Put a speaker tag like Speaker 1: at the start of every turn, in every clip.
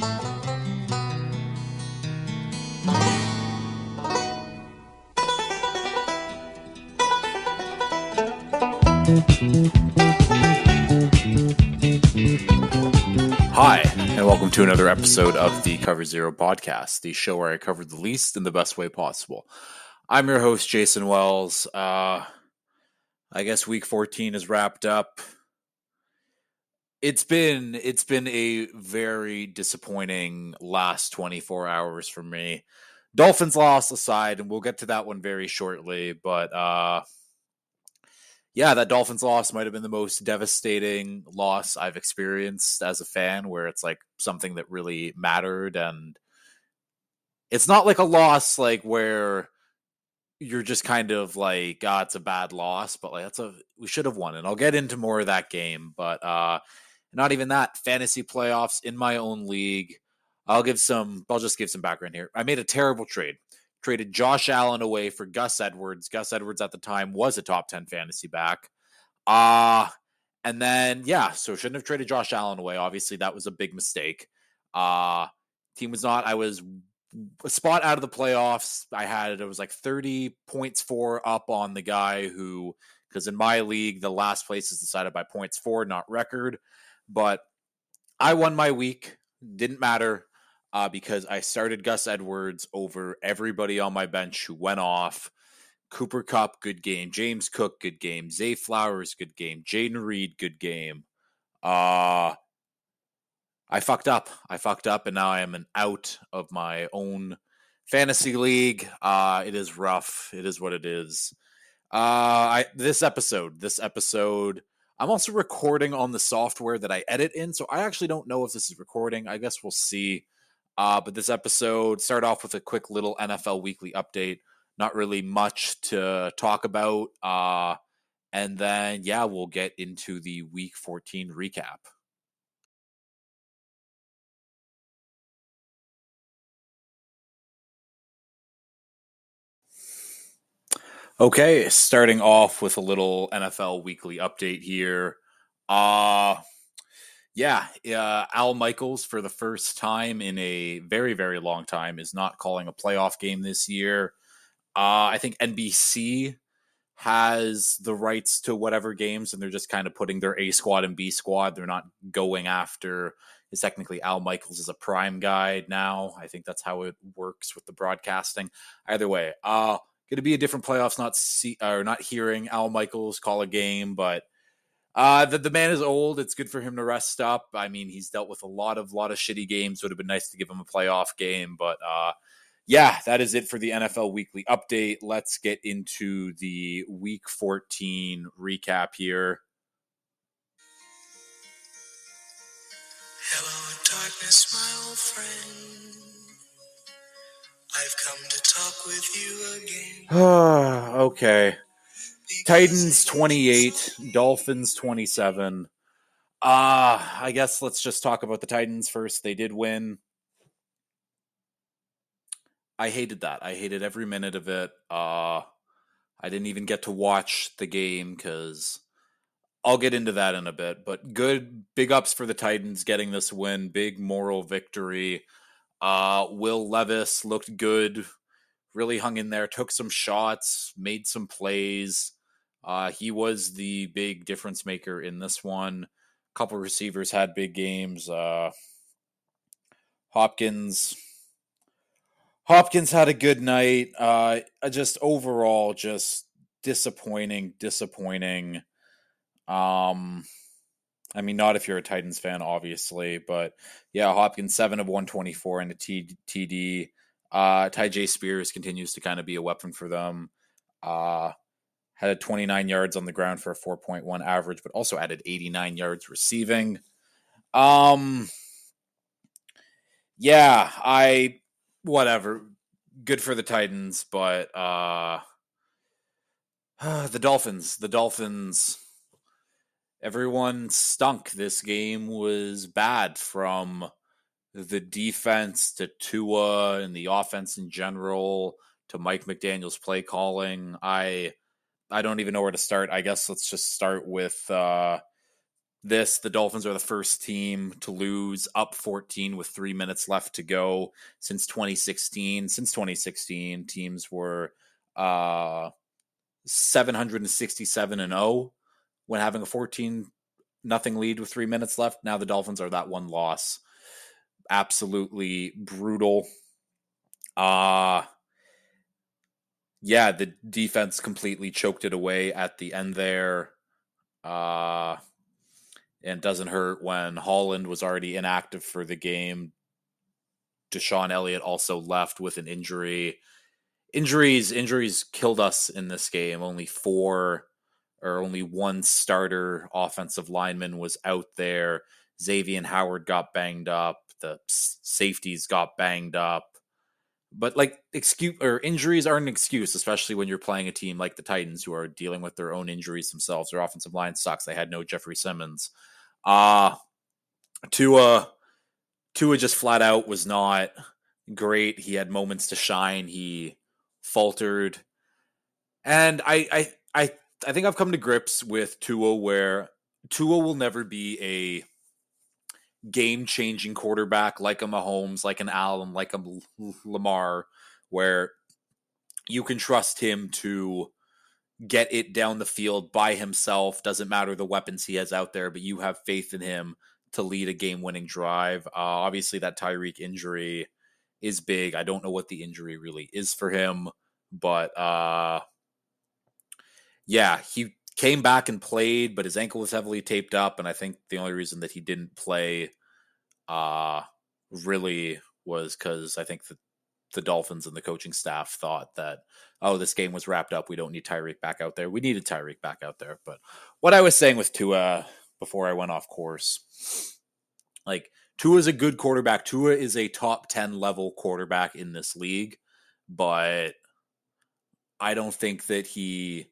Speaker 1: Hi, and welcome to another episode of the Cover Zero podcast, the show where I cover the least in the best way possible. I'm your host, Jason Wells. Uh, I guess week 14 is wrapped up. It's been it's been a very disappointing last 24 hours for me. Dolphins lost aside, and we'll get to that one very shortly, but uh yeah, that Dolphins loss might have been the most devastating loss I've experienced as a fan, where it's like something that really mattered. And it's not like a loss like where you're just kind of like, ah, oh, it's a bad loss, but like that's a we should have won. And I'll get into more of that game, but uh not even that. Fantasy playoffs in my own league. I'll give some I'll just give some background here. I made a terrible trade traded Josh Allen away for Gus Edwards. Gus Edwards at the time was a top 10 fantasy back. Uh and then yeah, so shouldn't have traded Josh Allen away. Obviously, that was a big mistake. Uh team was not I was a spot out of the playoffs. I had it was like 30 points for up on the guy who because in my league the last place is decided by points for, not record. But I won my week. Didn't matter uh, because I started Gus Edwards over everybody on my bench who went off. Cooper Kupp, good game. James Cook, good game. Zay Flowers, good game. Jayden Reed, good game. Uh I fucked up. I fucked up, and now I am an out of my own fantasy league. Uh it is rough. It is what it is. Uh I this episode, this episode I'm also recording on the software that I edit in, so I actually don't know if this is recording. I guess we'll see. Uh, but this episode start off with a quick little NFL weekly update. Not really much to talk about. Uh, and then, yeah, we'll get into the week 14 recap. Okay, starting off with a little NFL weekly update here. Uh yeah, uh, Al Michaels for the first time in a very very long time is not calling a playoff game this year. Uh, I think NBC has the rights to whatever games, and they're just kind of putting their A squad and B squad. They're not going after. Is technically Al Michaels is a prime guy now. I think that's how it works with the broadcasting. Either way, uh, going to be a different playoffs. Not see or not hearing Al Michaels call a game, but uh, the, the man is old. It's good for him to rest up. I mean, he's dealt with a lot of lot of shitty games. Would have been nice to give him a playoff game, but uh, yeah, that is it for the NFL Weekly Update. Let's get into the Week 14 recap here. Hello, darkness, my old friend. I've come to talk with you again. okay. Titans 28, Dolphins 27. Uh, I guess let's just talk about the Titans first. They did win. I hated that. I hated every minute of it. Uh, I didn't even get to watch the game because I'll get into that in a bit. But good, big ups for the Titans getting this win. Big moral victory. Uh, Will Levis looked good, really hung in there, took some shots, made some plays. Uh, he was the big difference maker in this one. A couple receivers had big games. Uh, Hopkins. Hopkins had a good night. Uh, just overall, just disappointing, disappointing. Um, I mean, not if you're a Titans fan, obviously, but yeah, Hopkins seven of one twenty four and T- TD. Uh, Tyjae Spears continues to kind of be a weapon for them. Uh, had 29 yards on the ground for a 4.1 average, but also added 89 yards receiving. Um, yeah, I whatever. Good for the Titans, but uh, the Dolphins. The Dolphins. Everyone stunk. This game was bad from the defense to Tua and the offense in general to Mike McDaniel's play calling. I I don't even know where to start. I guess let's just start with uh, this, the Dolphins are the first team to lose up 14 with three minutes left to go since 2016. Since 2016, teams were uh, 767 and 0 when having a 14 nothing lead with three minutes left. Now the Dolphins are that one loss. Absolutely brutal. Uh yeah, the defense completely choked it away at the end there. Uh and doesn't hurt when Holland was already inactive for the game. DeShon Elliott also left with an injury. Injuries, injuries killed us in this game. Only four or only one starter offensive lineman was out there. Xavier Howard got banged up. The safeties got banged up. But like excuse or injuries aren't an excuse, especially when you're playing a team like the Titans who are dealing with their own injuries themselves. Their offensive line sucks. They had no Jeffrey Simmons. Uh Tua Tua just flat out was not great. He had moments to shine. He faltered. And I I I I think I've come to grips with Tua where Tua will never be a game changing quarterback like a Mahomes, like an Allen, like a Lamar, where you can trust him to get it down the field by himself. Doesn't matter the weapons he has out there, but you have faith in him to lead a game winning drive. Uh, obviously, that Tyreek injury is big. I don't know what the injury really is for him, but uh, yeah, he came back and played, but his ankle was heavily taped up, and I think the only reason that he didn't play uh really was because I think the the Dolphins and the coaching staff thought that oh this game was wrapped up. We don't need Tyreek back out there. We needed Tyreek back out there. But what I was saying with Tua before I went off course like Tua is a good quarterback. Tua is a top 10 level quarterback in this league but I don't think that he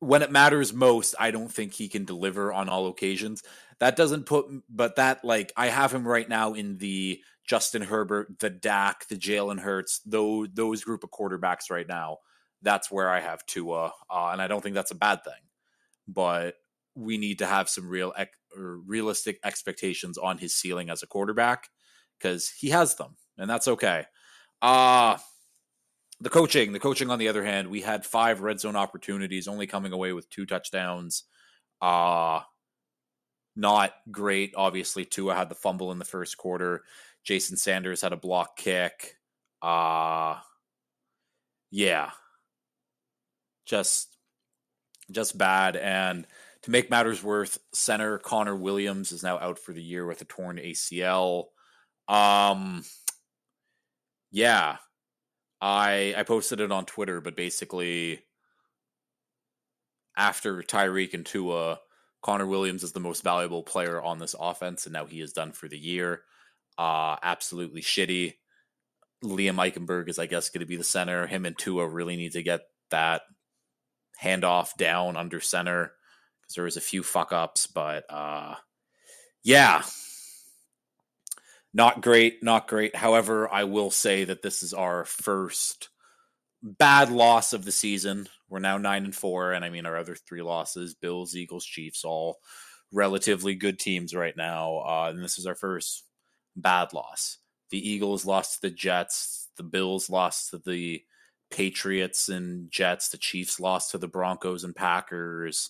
Speaker 1: when it matters most, I don't think he can deliver on all occasions. That doesn't put, but that like I have him right now in the Justin Herbert, the Dak, the Jalen Hurts, those those group of quarterbacks right now. That's where I have Tua, uh, and I don't think that's a bad thing. But we need to have some real ec- realistic expectations on his ceiling as a quarterback because he has them, and that's okay. Uh the coaching, the coaching on the other hand, we had five red zone opportunities, only coming away with two touchdowns. Uh not great. Obviously, Tua had the fumble in the first quarter. Jason Sanders had a block kick. Uh yeah. Just just bad. And to make matters worse, center Connor Williams is now out for the year with a torn ACL. Um yeah, I I posted it on Twitter, but basically after Tyreek and Tua, Connor Williams is the most valuable player on this offense, and now he is done for the year. Uh absolutely shitty. Liam Eichenberg is, I guess, going to be the center. Him and Tua really need to get that handoff down under center because there was a few fuck ups, but uh yeah, not great, not great. However, I will say that this is our first bad loss of the season. We're now nine and four, and I mean our other three losses: Bills, Eagles, Chiefs, all relatively good teams right now. Uh, and this is our first bad loss. The Eagles lost to the Jets. The Bills lost to the Patriots and Jets. The Chiefs lost to the Broncos and Packers.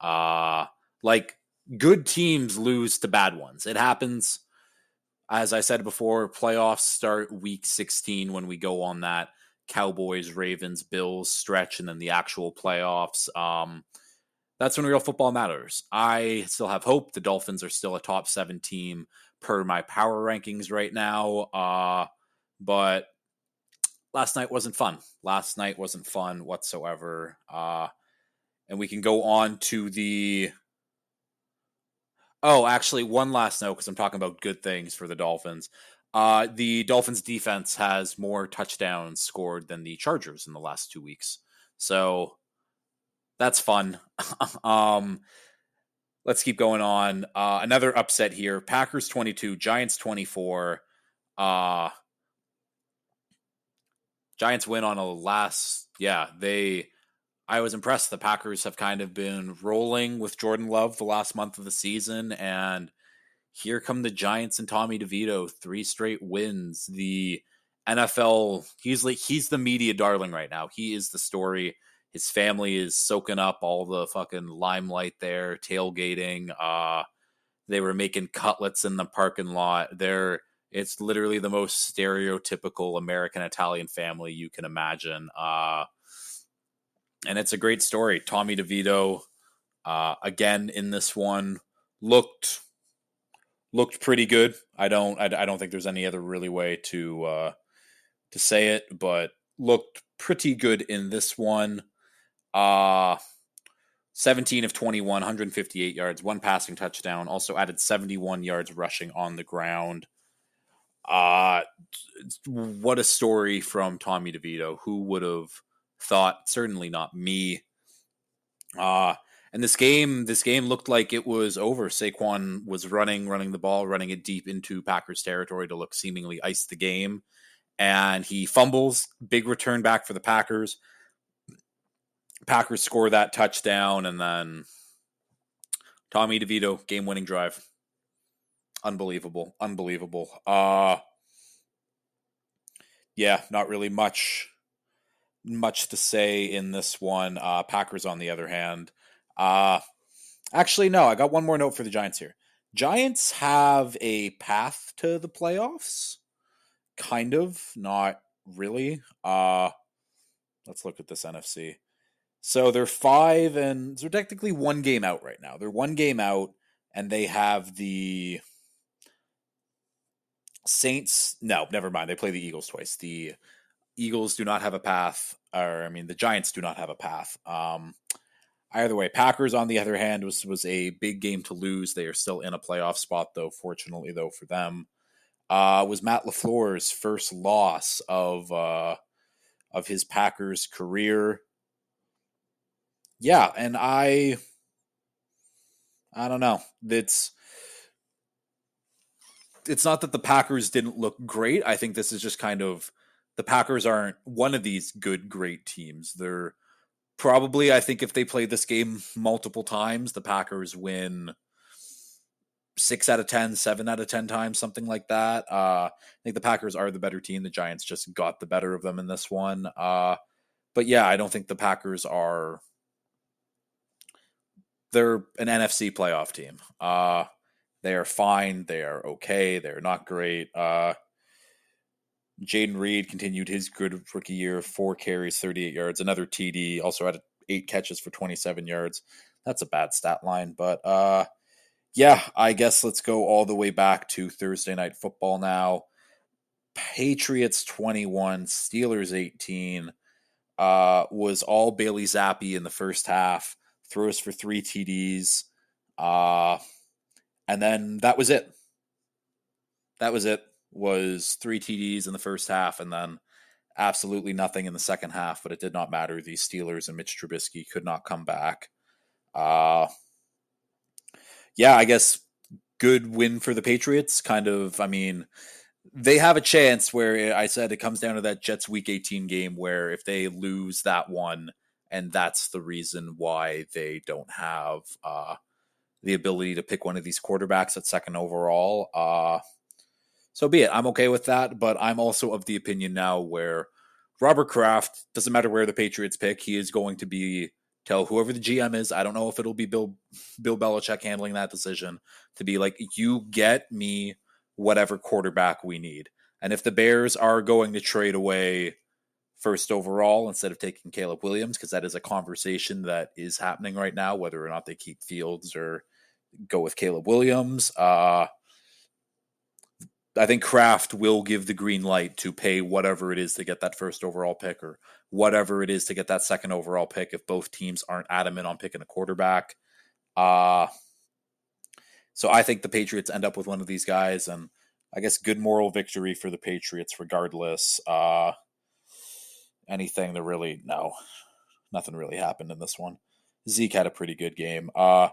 Speaker 1: Uh, like good teams lose to bad ones. It happens. As I said before, playoffs start week 16 when we go on that Cowboys, Ravens, Bills stretch, and then the actual playoffs. Um, that's when real football matters. I still have hope. The Dolphins are still a top seven team per my power rankings right now. Uh, but last night wasn't fun. Last night wasn't fun whatsoever. Uh, and we can go on to the Oh, actually, one last note because I'm talking about good things for the Dolphins. Uh, the Dolphins defense has more touchdowns scored than the Chargers in the last two weeks. So that's fun. um, let's keep going on. Uh, another upset here Packers 22, Giants 24. Uh, Giants win on a last, yeah, they I was impressed. The Packers have kind of been rolling with Jordan Love the last month of the season, and here come the Giants and Tommy DeVito, three straight wins. The NFL, he's like he's the media darling right now. He is the story. His family is soaking up all the fucking limelight there, tailgating. Uh, they were making cutlets in the parking lot. They're it's literally the most stereotypical American Italian family you can imagine. Uh, and it's a great story. Tommy DeVito, uh, again in this one, looked looked pretty good. I don't I, I, don't think there's any other really way to uh, to say it, but looked pretty good in this one. Uh 17 of 21, 158 yards, one passing touchdown, also added 71 yards rushing on the ground. Uh what a story from Tommy DeVito. Who would have thought, certainly not me. Uh and this game, this game looked like it was over. Saquon was running, running the ball, running it deep into Packers territory to look seemingly ice the game. And he fumbles, big return back for the Packers. Packers score that touchdown, and then Tommy DeVito game winning drive. Unbelievable. Unbelievable. Uh yeah, not really much much to say in this one. Uh, Packers, on the other hand, uh, actually, no, I got one more note for the Giants here. Giants have a path to the playoffs, kind of, not really. Uh, let's look at this NFC. So they're five and they're technically one game out right now. They're one game out, and they have the Saints. No, never mind. They play the Eagles twice. The Eagles do not have a path, or I mean, the Giants do not have a path. Um, either way, Packers on the other hand was was a big game to lose. They are still in a playoff spot, though. Fortunately, though for them, uh, was Matt LaFleur's first loss of uh, of his Packers career. Yeah, and I, I don't know. It's it's not that the Packers didn't look great. I think this is just kind of the Packers aren't one of these good, great teams. They're probably, I think, if they play this game multiple times, the Packers win six out of ten, seven out of 10 times, something like that. Uh, I think the Packers are the better team. The Giants just got the better of them in this one. Uh, but yeah, I don't think the Packers are. They're an NFC playoff team. Uh, they are fine. They are okay. They're not great. Uh, Jayden Reed continued his good rookie year, four carries, 38 yards, another TD, also had eight catches for 27 yards. That's a bad stat line, but uh, yeah, I guess let's go all the way back to Thursday night football now. Patriots 21, Steelers 18. Uh, was all Bailey Zappe in the first half, throws for three TDs. Uh, and then that was it. That was it was three TDs in the first half and then absolutely nothing in the second half, but it did not matter. The Steelers and Mitch Trubisky could not come back. Uh, yeah, I guess good win for the Patriots. Kind of, I mean, they have a chance where I said it comes down to that Jets week 18 game where if they lose that one, and that's the reason why they don't have uh, the ability to pick one of these quarterbacks at second overall. Uh, so be it. I'm okay with that, but I'm also of the opinion now where Robert Kraft doesn't matter where the Patriots pick, he is going to be tell whoever the GM is. I don't know if it'll be Bill Bill Belichick handling that decision to be like, you get me whatever quarterback we need. And if the Bears are going to trade away first overall instead of taking Caleb Williams, because that is a conversation that is happening right now, whether or not they keep Fields or go with Caleb Williams. Uh, I think Kraft will give the green light to pay whatever it is to get that first overall pick or whatever it is to get that second overall pick if both teams aren't adamant on picking a quarterback. Uh, so I think the Patriots end up with one of these guys, and I guess good moral victory for the Patriots regardless. Uh, anything to really, no, nothing really happened in this one. Zeke had a pretty good game. Uh,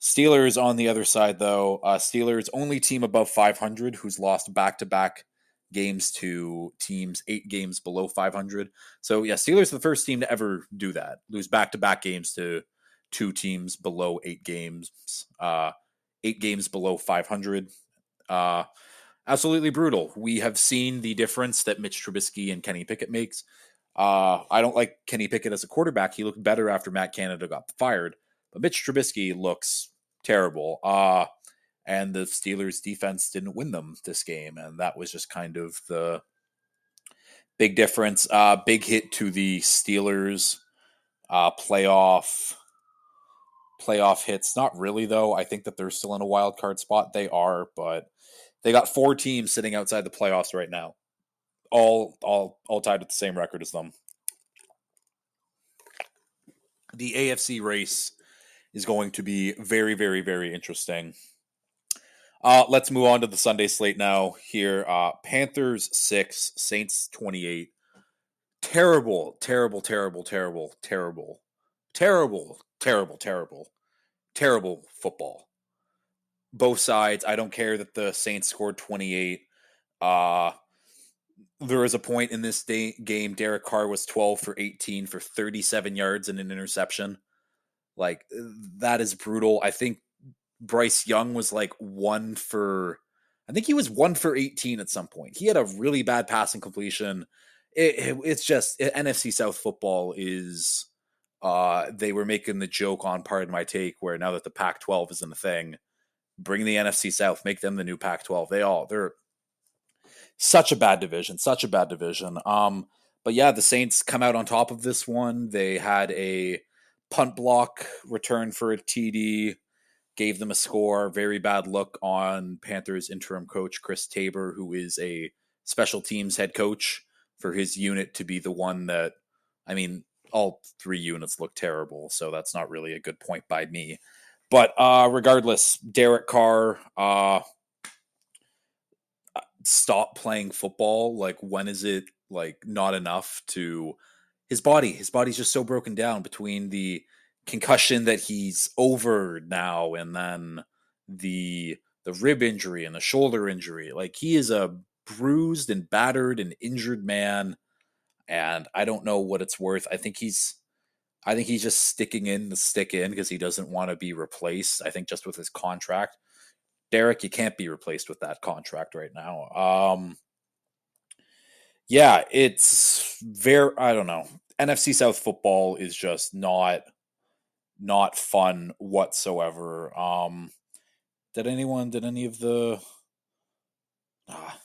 Speaker 1: Steelers on the other side, though, uh, Steelers only team above 500 who's lost back to back games to teams eight games below 500. So yeah, Steelers the first team to ever do that, lose back to back games to two teams below eight games, uh, eight games below 500. Uh, absolutely brutal. We have seen the difference that Mitch Trubisky and Kenny Pickett makes. Uh, I don't like Kenny Pickett as a quarterback. He looked better after Matt Canada got fired, but Mitch Trubisky looks terrible. Uh, and the Steelers defense didn't win them this game, and that was just kind of the big difference. Uh, big hit to the Steelers uh, playoff playoff hits. Not really though. I think that they're still in a wild card spot. They are, but they got four teams sitting outside the playoffs right now, all all all tied with the same record as them. The AFC race is going to be very, very, very interesting. Uh, let's move on to the Sunday slate now. Here, uh, Panthers six, Saints twenty eight. Terrible, terrible, terrible, terrible, terrible, terrible, terrible, terrible, terrible football. Both sides. I don't care that the Saints scored twenty eight. Uh, there was a point in this day, game. Derek Carr was twelve for eighteen for thirty seven yards and an interception. Like that is brutal. I think Bryce Young was like one for, I think he was one for 18 at some point. He had a really bad passing completion. It, it, it's just it, NFC South football is, uh, they were making the joke on Pardon My Take where now that the Pac 12 isn't a thing, bring the NFC South, make them the new Pac 12. They all, they're such a bad division, such a bad division. Um, but yeah, the Saints come out on top of this one. They had a punt block return for a TD gave them a score. Very bad look on Panthers interim coach Chris Tabor, who is a special teams head coach, for his unit to be the one that, I mean, all three units look terrible, so that's not really a good point by me. But uh, regardless, Derek Carr, uh, stop playing football. Like, when is it like not enough to his body? His body's just so broken down between the concussion that he's over now and then the the rib injury and the shoulder injury. Like he is a bruised and battered and injured man and i don't know what it's worth. I think he's i think he's just sticking in the stick in because he doesn't want to be replaced i think just with his contract. Derek you can't be replaced with that contract right now. Um yeah it's very i don't know nfc south football is just not not fun whatsoever. Um, did anyone? Did any of the? Ah,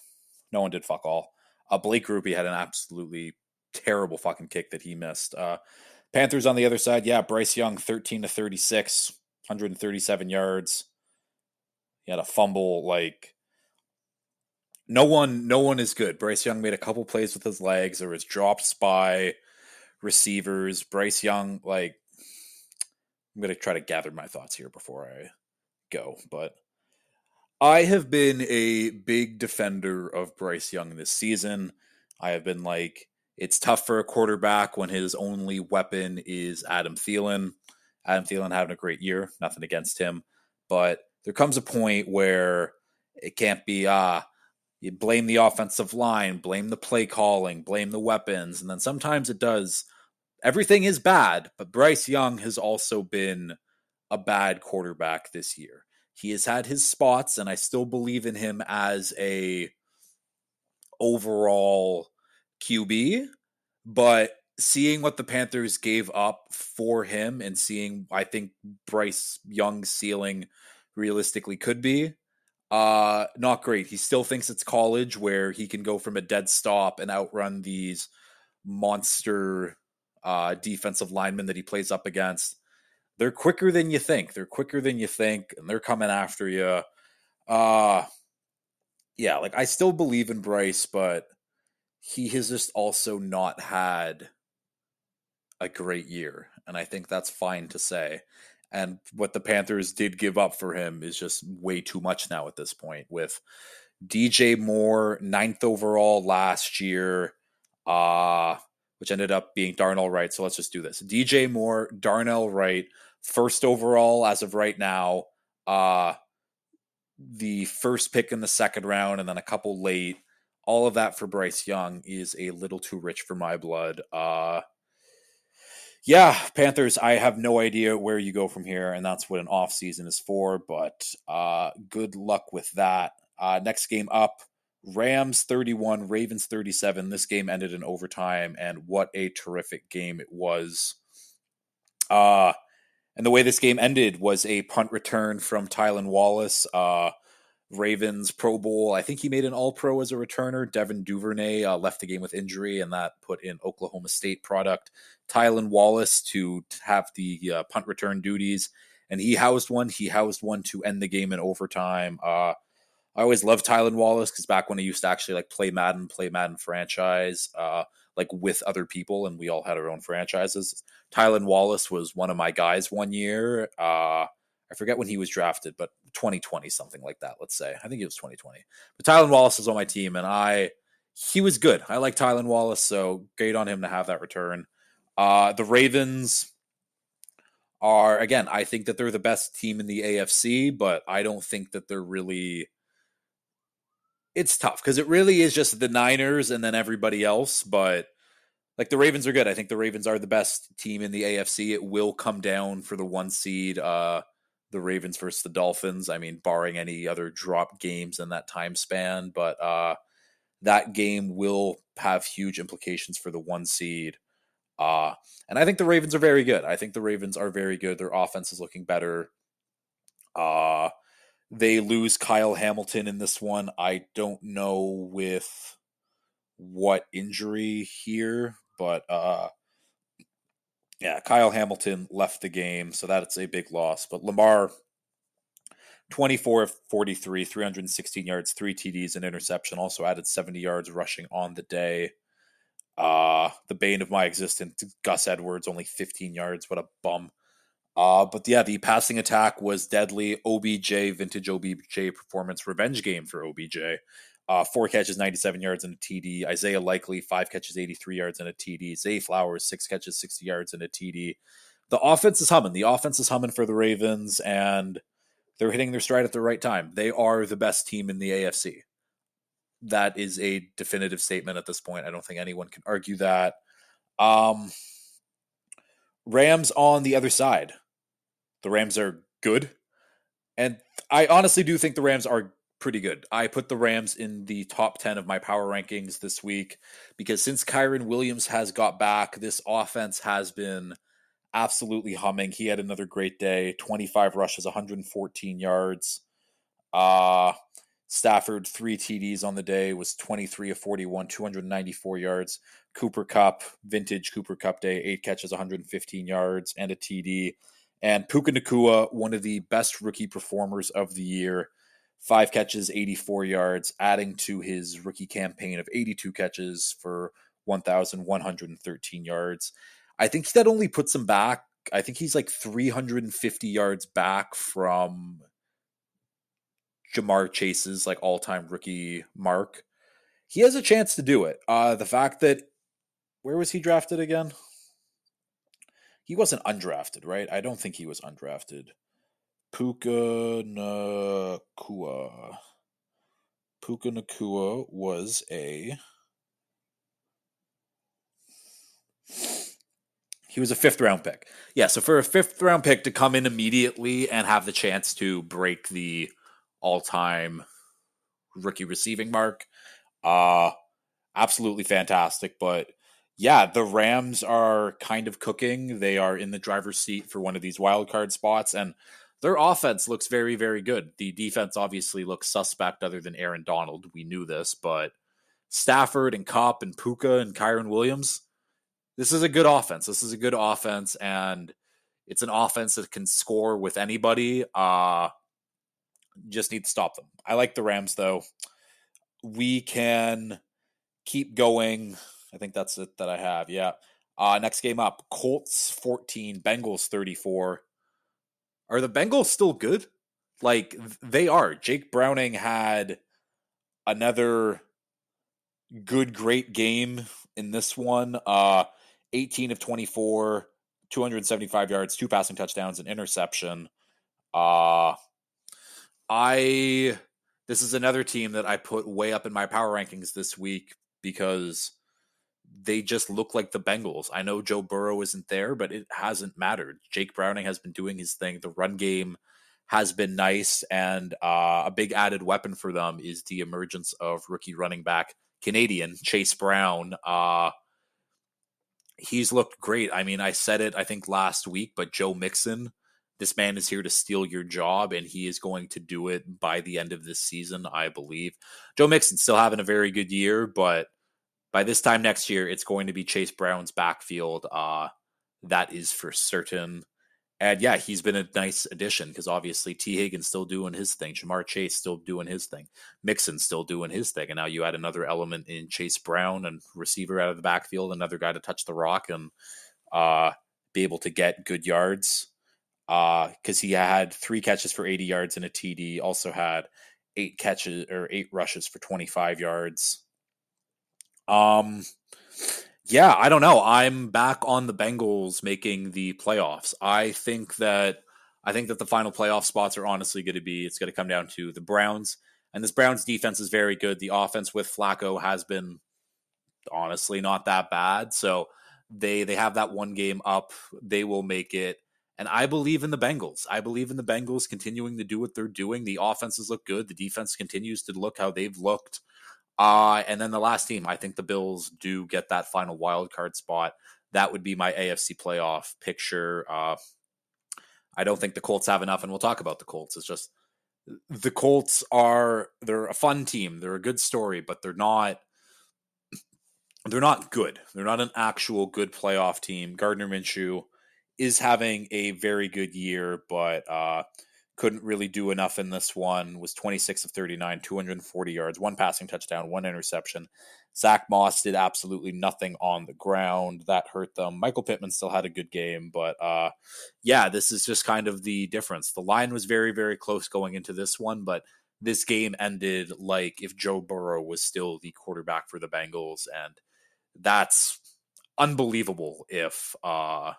Speaker 1: no one did fuck all. Uh, Blake Grupe had an absolutely terrible fucking kick that he missed. Uh, Panthers on the other side, yeah, Bryce Young, thirteen to thirty-six, 137 yards. He had a fumble. Like no one, no one is good. Bryce Young made a couple plays with his legs, or was dropped by receivers. Bryce Young, like I'm to try to gather my thoughts here before I go, but I have been a big defender of Bryce Young this season. I have been like, it's tough for a quarterback when his only weapon is Adam Thielen. Adam Thielen having a great year, nothing against him, but there comes a point where it can't be ah, you blame the offensive line, blame the play calling, blame the weapons, and then sometimes it does everything is bad, but Bryce Young has also been a bad quarterback this year. He has had his spots, and I still believe in him as a overall QB. But seeing what the Panthers gave up for him and seeing I think Bryce Young's ceiling realistically could be, uh, not great. He still thinks it's college where he can go from a dead stop and outrun these monster uh, defensive linemen that he plays up against. They're quicker than you think. They're quicker than you think, and they're coming after you. Uh yeah, like I still believe in Bryce, but he has just also not had a great year, and I think that's fine to say. And what the Panthers did give up for him is just way too much now at this point. With DJ Moore, ninth overall last year, uh which ended up being Darnell Wright. So let's just do this. DJ Moore, Darnell Wright, first overall as of right now. Uh the first pick in the second round, and then a couple late. all of that for Bryce Young is a little too rich for my blood. Uh, yeah, Panthers, I have no idea where you go from here, and that's what an off season is for. But uh, good luck with that. Uh, next game up, Rams 31, Ravens 37. This game ended in overtime, and what a terrific game it was. Uh, and the way this game ended was a punt return from Tylan Wallace. Uh, Ravens Pro Bowl. I think he made an All Pro as a returner. Devin Duvernay uh, left the game with injury, and that put in Oklahoma State product Tylan Wallace to have the uh, punt return duties, and he housed one. He housed one to end the game in overtime. Uh, I always loved Tylan Wallace because back when I used to actually like play Madden, play Madden franchise, uh, like with other people, and we all had our own franchises. Tylan Wallace was one of my guys one year. Uh, I forget when he was drafted, but 2020, something like that, let's say. I think it was 2020. But Tylan Wallace was on my team, and I he was good. I like Tylan Wallace, so great on him to have that return. Uh, the Ravens are again, I think that they're the best team in the AFC, but I don't think that they're really it's tough because it really is just the Niners and then everybody else, but like the Ravens are good. I think the Ravens are the best team in the AFC. It will come down for the one seed. Uh, the Ravens versus the Dolphins. I mean, barring any other drop games in that time span, but uh, that game will have huge implications for the one seed. Uh, and I think the Ravens are very good. I think the Ravens are very good. Their offense is looking better. Uh, they lose Kyle Hamilton in this one. I don't know with what injury here, but uh, yeah, Kyle Hamilton left the game, so that's a big loss. But Lamar, 24 of 43, 316 yards, three TDs, and interception. Also added 70 yards rushing on the day. Uh, the bane of my existence, Gus Edwards, only 15 yards. What a bum. Uh, but yeah, the passing attack was deadly. OBJ, vintage OBJ performance, revenge game for OBJ. Uh, four catches, 97 yards and a TD. Isaiah Likely, five catches, 83 yards and a TD. Zay Flowers, six catches, 60 yards and a TD. The offense is humming. The offense is humming for the Ravens, and they're hitting their stride at the right time. They are the best team in the AFC. That is a definitive statement at this point. I don't think anyone can argue that. Um, Rams on the other side. The Rams are good. And I honestly do think the Rams are pretty good. I put the Rams in the top 10 of my power rankings this week because since Kyren Williams has got back, this offense has been absolutely humming. He had another great day 25 rushes, 114 yards. Uh, Stafford, three TDs on the day, was 23 of 41, 294 yards. Cooper Kupp, vintage Cooper Kupp day, eight catches, 115 yards, and a TD. And Puka Nacua, one of the best rookie performers of the year, five catches, 84 yards, adding to his rookie campaign of 82 catches for 1,113 yards. I think that only puts him back. I think he's like 350 yards back from Ja'Marr Chase's like all-time rookie mark. He has a chance to do it. Uh, the fact that where was he drafted again? He wasn't undrafted, right? I don't think he was undrafted. Puka Nacua. Puka Nacua was a. He was a fifth round pick. Yeah, so for a fifth round pick to come in immediately and have the chance to break the all time rookie receiving mark, uh, absolutely fantastic. But yeah, the Rams are kind of cooking. They are in the driver's seat for one of these wild card spots. And their offense looks very, very good. The defense obviously looks suspect other than Aaron Donald. We knew this, but Stafford and Kupp and Puka and Kyren Williams, this is a good offense. This is a good offense, and it's an offense that can score with anybody. Uh just need to stop them. I like the Rams though. We can keep going. I think that's it that I have. Yeah. Uh next game up, Colts 14, Bengals 34. Are the Bengals still good? Like they are. Jake Browning had another good great game in this one. Uh 18 of 24, 275 yards, two passing touchdowns, an interception. Uh I this is another team that I put way up in my power rankings this week because they just look like the Bengals. I know Joe Burrow isn't there, but it hasn't mattered. Jake Browning has been doing his thing. The run game has been nice, and uh, a big added weapon for them is the emergence of rookie running back Canadian Chase Brown. Uh, he's looked great. I mean, I said it I think last week, but Joe Mixon, this man is here to steal your job, and he is going to do it by the end of this season, I believe. Joe Mixon still having a very good year, but by this time next year, it's going to be Chase Brown's backfield. Uh, that is for certain. And yeah, he's been a nice addition because obviously Tee Higgins still doing his thing, Ja'Marr Chase still doing his thing, Mixon still doing his thing, and now you add another element in Chase Brown and receiver out of the backfield, another guy to touch the rock and uh, be able to get good yards. Because uh, he had three catches for 80 yards and a TD, also had eight catches or eight rushes for 25 yards. Um, yeah, I don't know. I'm back on the Bengals making the playoffs. I think that I think that the final playoff spots are honestly going to be it's going to come down to the Browns. And this Browns defense is very good. The offense with Flacco has been honestly not that bad. So they they have that one game up. They will make it. And I believe in the Bengals. I believe in the Bengals continuing to do what they're doing. The offenses look good. The defense continues to look how they've looked. Uh, and then the last team, I think the Bills do get that final wild card spot. That would be my AFC playoff picture. Uh, I don't think the Colts have enough, and we'll talk about the Colts. It's just the Colts are they're a fun team. They're a good story, but they're not they're not good. They're not an actual good playoff team. Gardner Minshew is having a very good year, but uh, couldn't really do enough in this one. Was 26 of 39, 240 yards, one passing touchdown, one interception. Zack Moss did absolutely nothing on the ground. That hurt them. Michael Pittman still had a good game, but uh, yeah, this is just kind of the difference. The line was very, very close going into this one, but this game ended like if Joe Burrow was still the quarterback for the Bengals, and that's unbelievable if uh,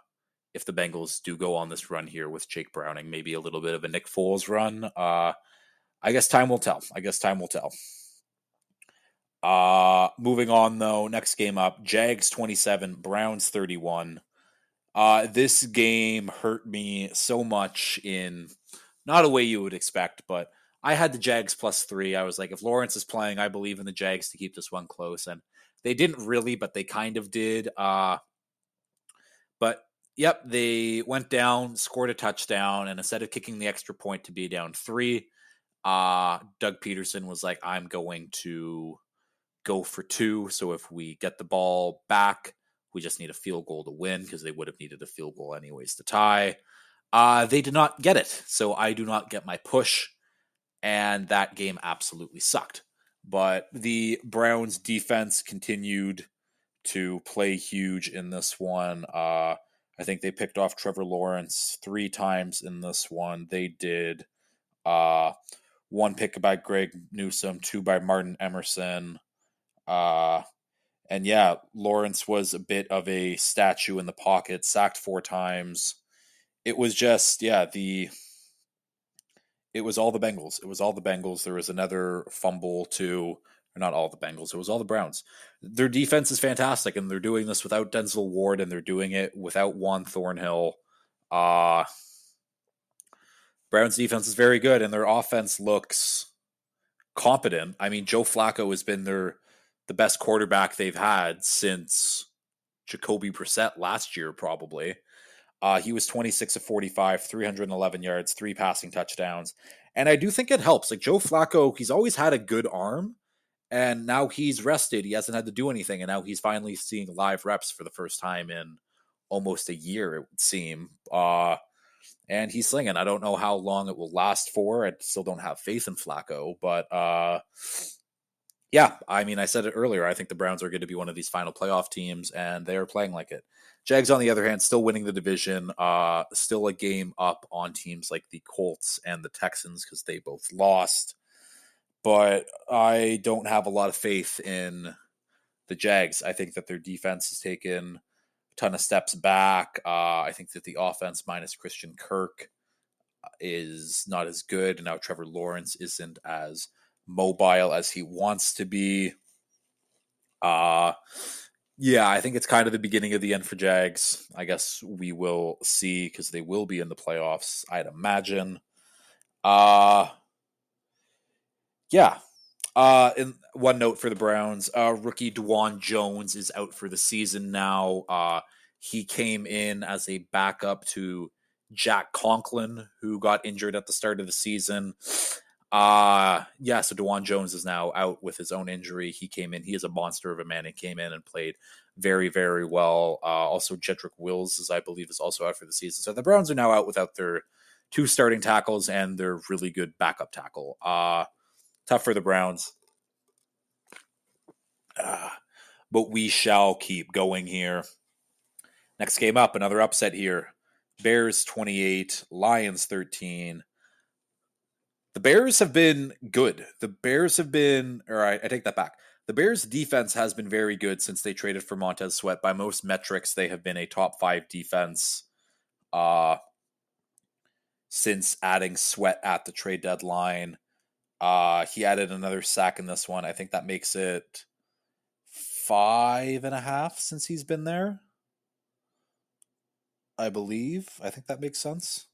Speaker 1: if the Bengals do go on this run here with Jake Browning, maybe a little bit of a Nick Foles run. Uh, I guess time will tell. I guess time will tell. Uh, moving on though, next game up, Jags 27, Browns 31. Uh, this game hurt me so much in not a way you would expect, but I had the Jags plus three. I was like, if Lawrence is playing, I believe in the Jags to keep this one close. And they didn't really, but they kind of did. Uh, but Yep, they went down, scored a touchdown, and instead of kicking the extra point to be down three, uh, Doug Pederson was like, I'm going to go for two. So if we get the ball back, we just need a field goal to win because they would have needed a field goal anyways to tie. Uh, they did not get it. So I do not get my push. And that game absolutely sucked. But the Browns defense continued to play huge in this one. Uh, I think they picked off Trevor Lawrence three times in this one. They did uh, one pick by Greg Newsome, two by Martin Emerson. Uh, and yeah, Lawrence was a bit of a statue in the pocket, sacked four times. It was just, yeah, the it was all the Bengals. It was all the Bengals. There was another fumble too or not all the Bengals, it was all the Browns. Their defense is fantastic, and they're doing this without Denzel Ward, and they're doing it without Juan Thornhill. Uh, Browns defense is very good, and their offense looks competent. I mean, Joe Flacco has been their the best quarterback they've had since Jacoby Brissett last year, probably. Uh, he was 26 of 45, 311 yards, three passing touchdowns. And I do think it helps. Like Joe Flacco, he's always had a good arm, and now he's rested. He hasn't had to do anything, and now he's finally seeing live reps for the first time in almost a year. It would seem. Uh, and he's slinging. I don't know how long it will last for. I still don't have faith in Flacco, but uh, yeah, I mean, I said it earlier. I think the Browns are going to be one of these final playoff teams, and they are playing like it. Jags, on the other hand, still winning the division, uh, still a game up on teams like the Colts and the Texans because they both lost but I don't have a lot of faith in the Jags. I think that their defense has taken a ton of steps back. Uh, I think that the offense minus Christian Kirk is not as good, and now Trevor Lawrence isn't as mobile as he wants to be. Uh yeah, I think it's kind of the beginning of the end for Jags. I guess we will see because they will be in the playoffs, I'd imagine. Uh yeah. Uh in one note for the Browns, uh rookie Dawand Jones is out for the season now. Uh he came in as a backup to Jack Conklin, who got injured at the start of the season. Uh yeah, so Dawand Jones is now out with his own injury. He came in, he is a monster of a man and came in and played very, very well. Uh also Jedrick Wills, as I believe, is also out for the season. So the Browns are now out without their two starting tackles and their really good backup tackle. Uh tough for the Browns. Uh, but we shall keep going here. Next game up, another upset here. Bears 28, Lions 13. The Bears have been good. The Bears have been, all right, I take that back. The Bears defense has been very good since they traded for Montez Sweat. By most metrics, they have been a top five defense uh, since adding Sweat at the trade deadline. Uh, he added another sack in this one. I think that makes it five and a half since he's been there. I believe. I think that makes sense.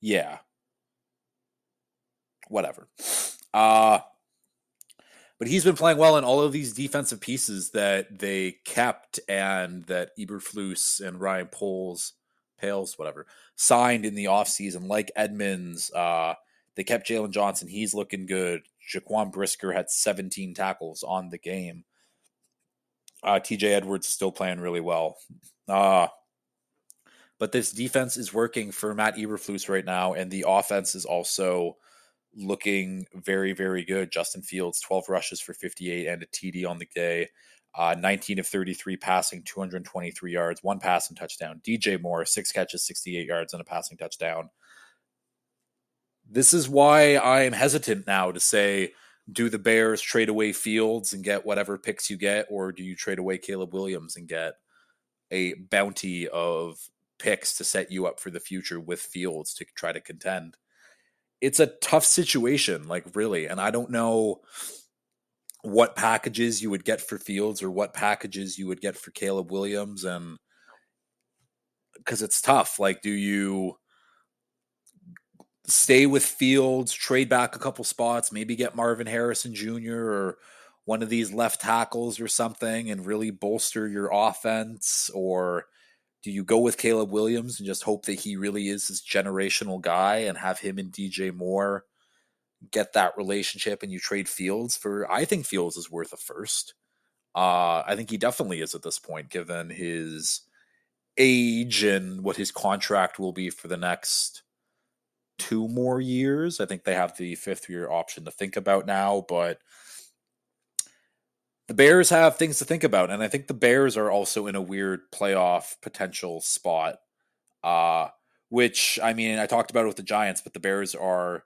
Speaker 1: yeah whatever uh but he's been playing well in all of these defensive pieces that they kept and that Eberflus and Ryan Poles, Pales, whatever, signed in the offseason, like Edmunds. Uh, they kept Jaylon Johnson. He's looking good. Jaquan Brisker had 17 tackles on the game. Uh, TJ Edwards is still playing really well. Uh, but this defense is working for Matt Eberflus right now, and the offense is also looking very, very good. Justin Fields, 12 rushes for 58 and a TD on the day. Uh, 19 of 33 passing, 223 yards, one pass and touchdown. DJ Moore, six catches, 68 yards, and a passing touchdown. This is why I am hesitant now to say, do the Bears trade away Fields and get whatever picks you get, or do you trade away Caleb Williams and get a bounty of picks to set you up for the future with Fields to try to contend. It's a tough situation, like really, and I don't know what packages you would get for Fields or what packages you would get for Caleb Williams and because it's tough. Like, do you stay with Fields, trade back a couple spots, maybe get Marvin Harrison Jr. or one of these left tackles or something and really bolster your offense? Or do you go with Caleb Williams and just hope that he really is this generational guy and have him and DJ Moore get that relationship and you trade Fields for I think Fields is worth a first. Uh I think he definitely is at this point given his age and what his contract will be for the next two more years. I think they have the fifth year option to think about now, but the Bears have things to think about, and I think the Bears are also in a weird playoff potential spot. Uh, which I mean, I talked about it with the Giants, but the Bears are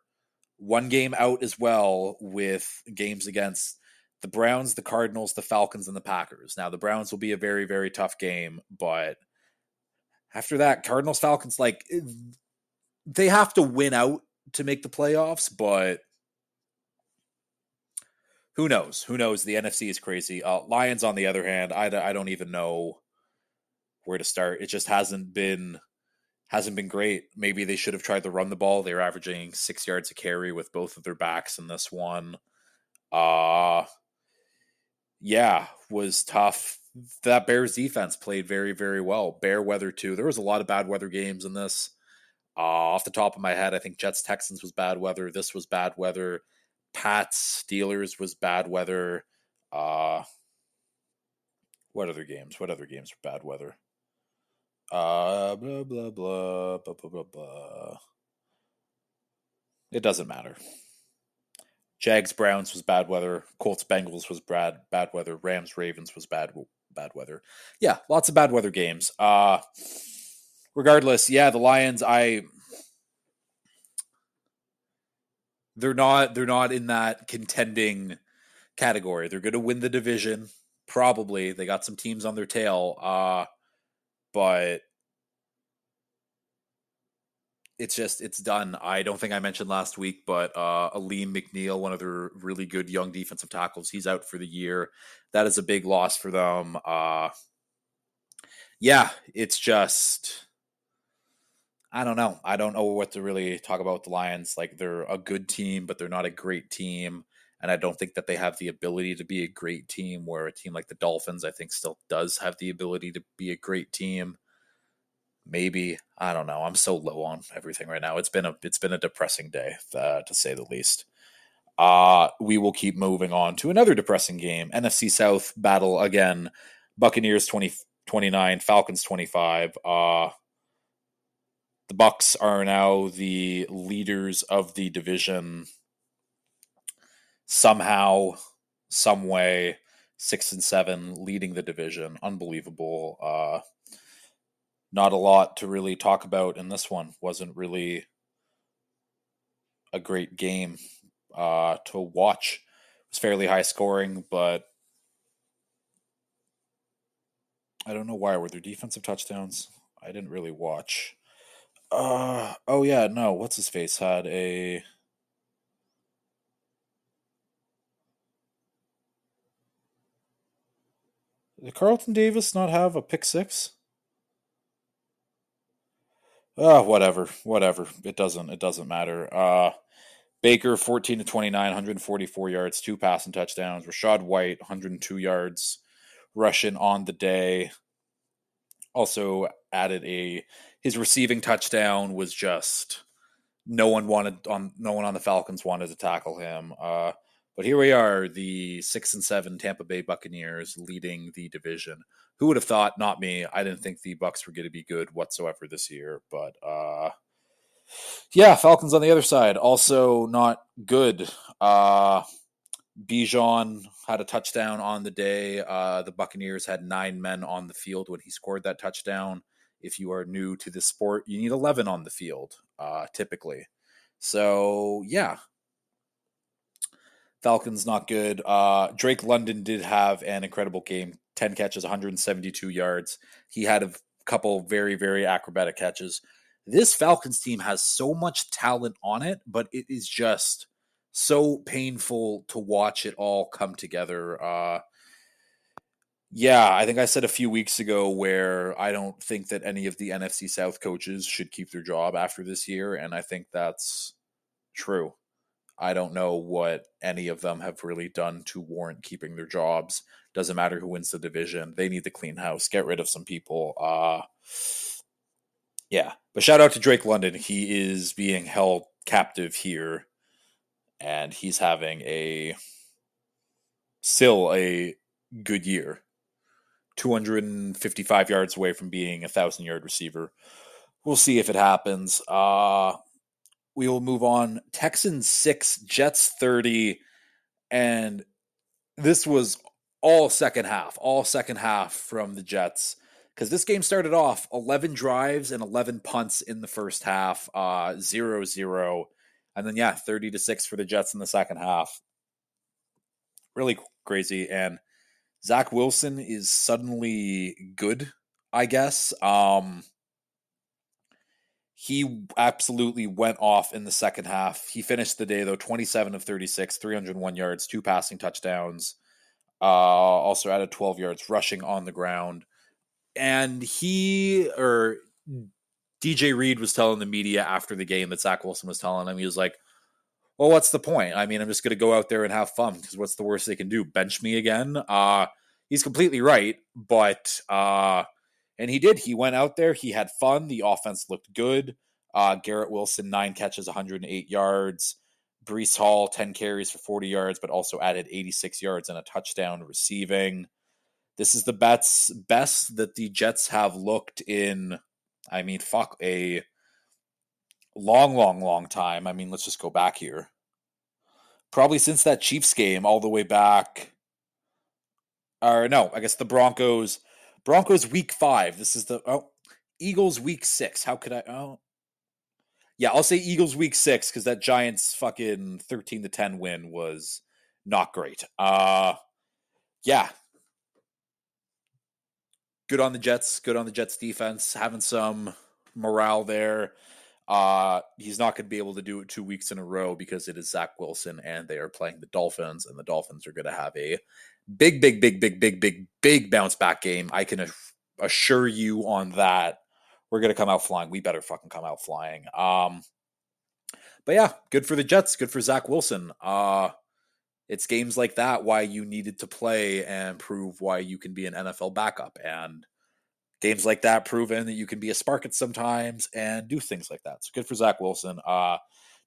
Speaker 1: one game out as well with games against the Browns, the Cardinals, the Falcons, and the Packers. Now, the Browns will be a very, very tough game, but after that, Cardinals, Falcons, like they have to win out to make the playoffs, but who knows? Who knows? The NFC is crazy. Uh, Lions, on the other hand, I, I don't even know where to start. It just hasn't been hasn't been great. Maybe they should have tried to run the ball. They were averaging six yards a carry with both of their backs in this one. Uh yeah, was tough. That Bears defense played very, very well. Bear weather too. There was a lot of bad weather games in this. Uh, off the top of my head, I think Jets Texans was bad weather. This was bad weather. Pats Steelers was bad weather. Uh, what other games? What other games were bad weather? Uh, blah blah blah blah blah blah blah. It doesn't matter. Jags Browns was bad weather. Colts Bengals was bad bad weather. Rams Ravens was bad bad weather. Yeah, lots of bad weather games. Uh regardless, yeah, the Lions I they're not they're not in that contending category. They're going to win the division probably. They got some teams on their tail, uh, but it's just it's done. I don't think I mentioned last week, but uh Alim McNeill, one of their really good young defensive tackles, he's out for the year. That is a big loss for them. Uh yeah, it's just I don't know. I don't know what to really talk about the Lions. Like they're a good team, but they're not a great team. And I don't think that they have the ability to be a great team where a team like the Dolphins, I think, still does have the ability to be a great team. Maybe. I don't know. I'm so low on everything right now. It's been a it's been a depressing day, uh, to say the least. Uh, we will keep moving on to another depressing game. NFC South battle again. Buccaneers 20, 29, Falcons 25. Uh, the Bucks are now the leaders of the division. Somehow, some way, six and seven, leading the division. Unbelievable. Uh, not a lot to really talk about in this one. Wasn't really a great game uh, to watch. It was fairly high scoring, but I don't know why. Were there defensive touchdowns? I didn't really watch. Uh oh yeah, no, what's his face had a Did Carlton Davis not have a pick six? Uh, whatever, whatever. It doesn't it doesn't matter. Uh Baker 14 to 29, 144 yards, two passing touchdowns. Rachaad White 102 yards rushing on the day. Also added a his receiving touchdown was just no one wanted on no one on the Falcons wanted to tackle him. Uh, but here we are, the six and seven Tampa Bay Buccaneers leading the division. Who would have thought? Not me. I didn't think the Bucks were going to be good whatsoever this year. But uh, yeah, Falcons on the other side also not good. Uh, Bijan had a touchdown on the day. Uh, the Buccaneers had nine men on the field when he scored that touchdown if you are new to the sport, you need 11 on the field, uh, typically. So, yeah. Falcons not good. Uh, Drake London did have an incredible game 10 catches, 172 yards. He had a couple very, very acrobatic catches. This Falcons team has so much talent on it, but it is just so painful to watch it all come together. Uh, yeah, I think I said a few weeks ago where I don't think that any of the NFC South coaches should keep their job after this year, and I think that's true. I don't know what any of them have really done to warrant keeping their jobs. Doesn't matter who wins the division. They need to clean house, get rid of some people. Uh yeah. But shout out to Drake London. He is being held captive here and he's having a still a good year 255 yards away from being a thousand yard receiver. We'll see if it happens. Uh, we will move on. Texans six, Jets 30. And this was all second half, all second half from the Jets. Because this game started off 11 drives and 11 punts in the first half, uh, 0 0. And then, yeah, 30 to 6 for the Jets in the second half. Really crazy. And Zach Wilson is suddenly good, I guess. Um, he absolutely went off in the second half. He finished the day though 27 of 36, 301 yards, two passing touchdowns. Uh, also added 12 yards rushing on the ground. And he or DJ Reed was telling the media after the game that Zach Wilson was telling him, he was like, well, what's the point? I mean, I'm just going to go out there and have fun because what's the worst they can do? Bench me again? Uh, he's completely right, but uh, and he did. He went out there. He had fun. The offense looked good. Uh, Garrett Wilson nine catches, 108 yards. Breece Hall 10 carries for 40 yards, but also added 86 yards and a touchdown receiving. This is the best best that the Jets have looked in. I mean, fuck a long, long, long time. I mean, let's just go back here. Probably since that Chiefs game, all the way back. Or no, I guess the Broncos. Broncos week five. This is the oh Eagles week six. How could I? Oh, yeah, I'll say Eagles week six because that Giants fucking thirteen to ten win was not great. Uh yeah. Good on the Jets. Good on the Jets defense. Having some morale there. Uh, he's not going to be able to do it two weeks in a row because it is Zach Wilson and they are playing the Dolphins, and the Dolphins are going to have a big, big, big, big, big, big, big bounce back game. I can assure you on that. We're to come out flying. We better fucking come out flying. Um, but yeah, good for the Jets. Good for Zach Wilson. Uh, it's games like that why you needed to play and prove why you can be an NFL backup. And games like that proven that you can be a spark at sometimes and do things like that. So good for Zach Wilson. Uh,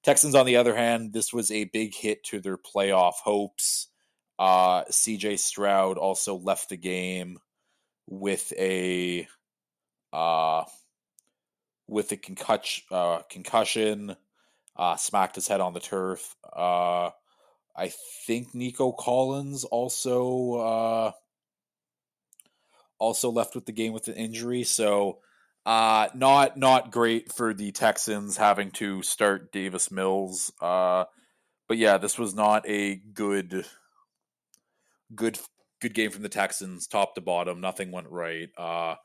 Speaker 1: Texans, on the other hand, this was a big hit to their playoff hopes. Uh, CJ Stroud also left the game with a uh, with a concussion, uh, concussion uh, smacked his head on the turf. Uh, I think Nico Collins also uh, also left with the game with an injury. So uh, not not great for the Texans having to start Davis Mills. Uh, but yeah, this was not a good good good game from the Texans, top to bottom. Nothing went right. Uh,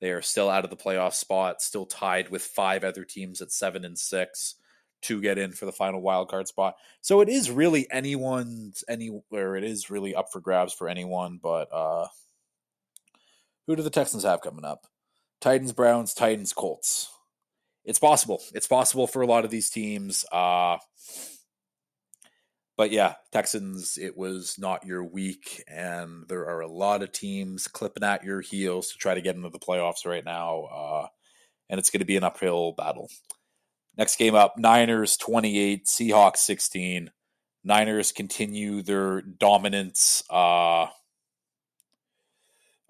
Speaker 1: they are still out of the playoff spot, still tied with five other teams at seven and six to get in for the final wild card spot. So it is really anyone's anywhere. It is really up for grabs for anyone. But uh, who do the Texans have coming up? Titans, Browns, Titans, Colts. It's possible. It's possible for a lot of these teams. Uh, but yeah, Texans, it was not your week, and there are a lot of teams clipping at your heels to try to get into the playoffs right now. Uh, and it's going to be an uphill battle. Next game up Niners 28, Seahawks 16. Niners continue their dominance. Uh,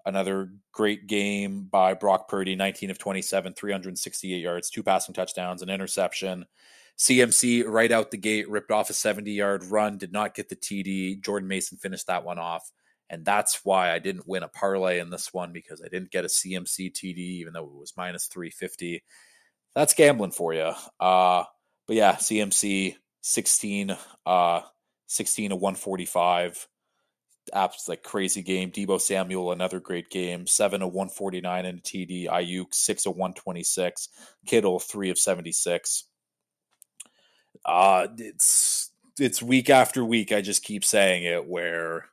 Speaker 1: another great game by Brock Purdy 19 of 27, 368 yards, two passing touchdowns, an interception. CMC right out the gate ripped off a 70 yard run, did not get the TD. Jordan Mason finished that one off. And that's why I didn't win a parlay in this one because I didn't get a CMC TD, even though it was minus 350 that's gambling for you. Uh, but yeah, CMC 16, uh, 16 to 145. Apps like crazy game. Deebo Samuel, another great game. Seven of 149 in a TD. Aiyuk, six of 126. Kittle, three of 76. Uh, it's it's week after week. I just keep saying it where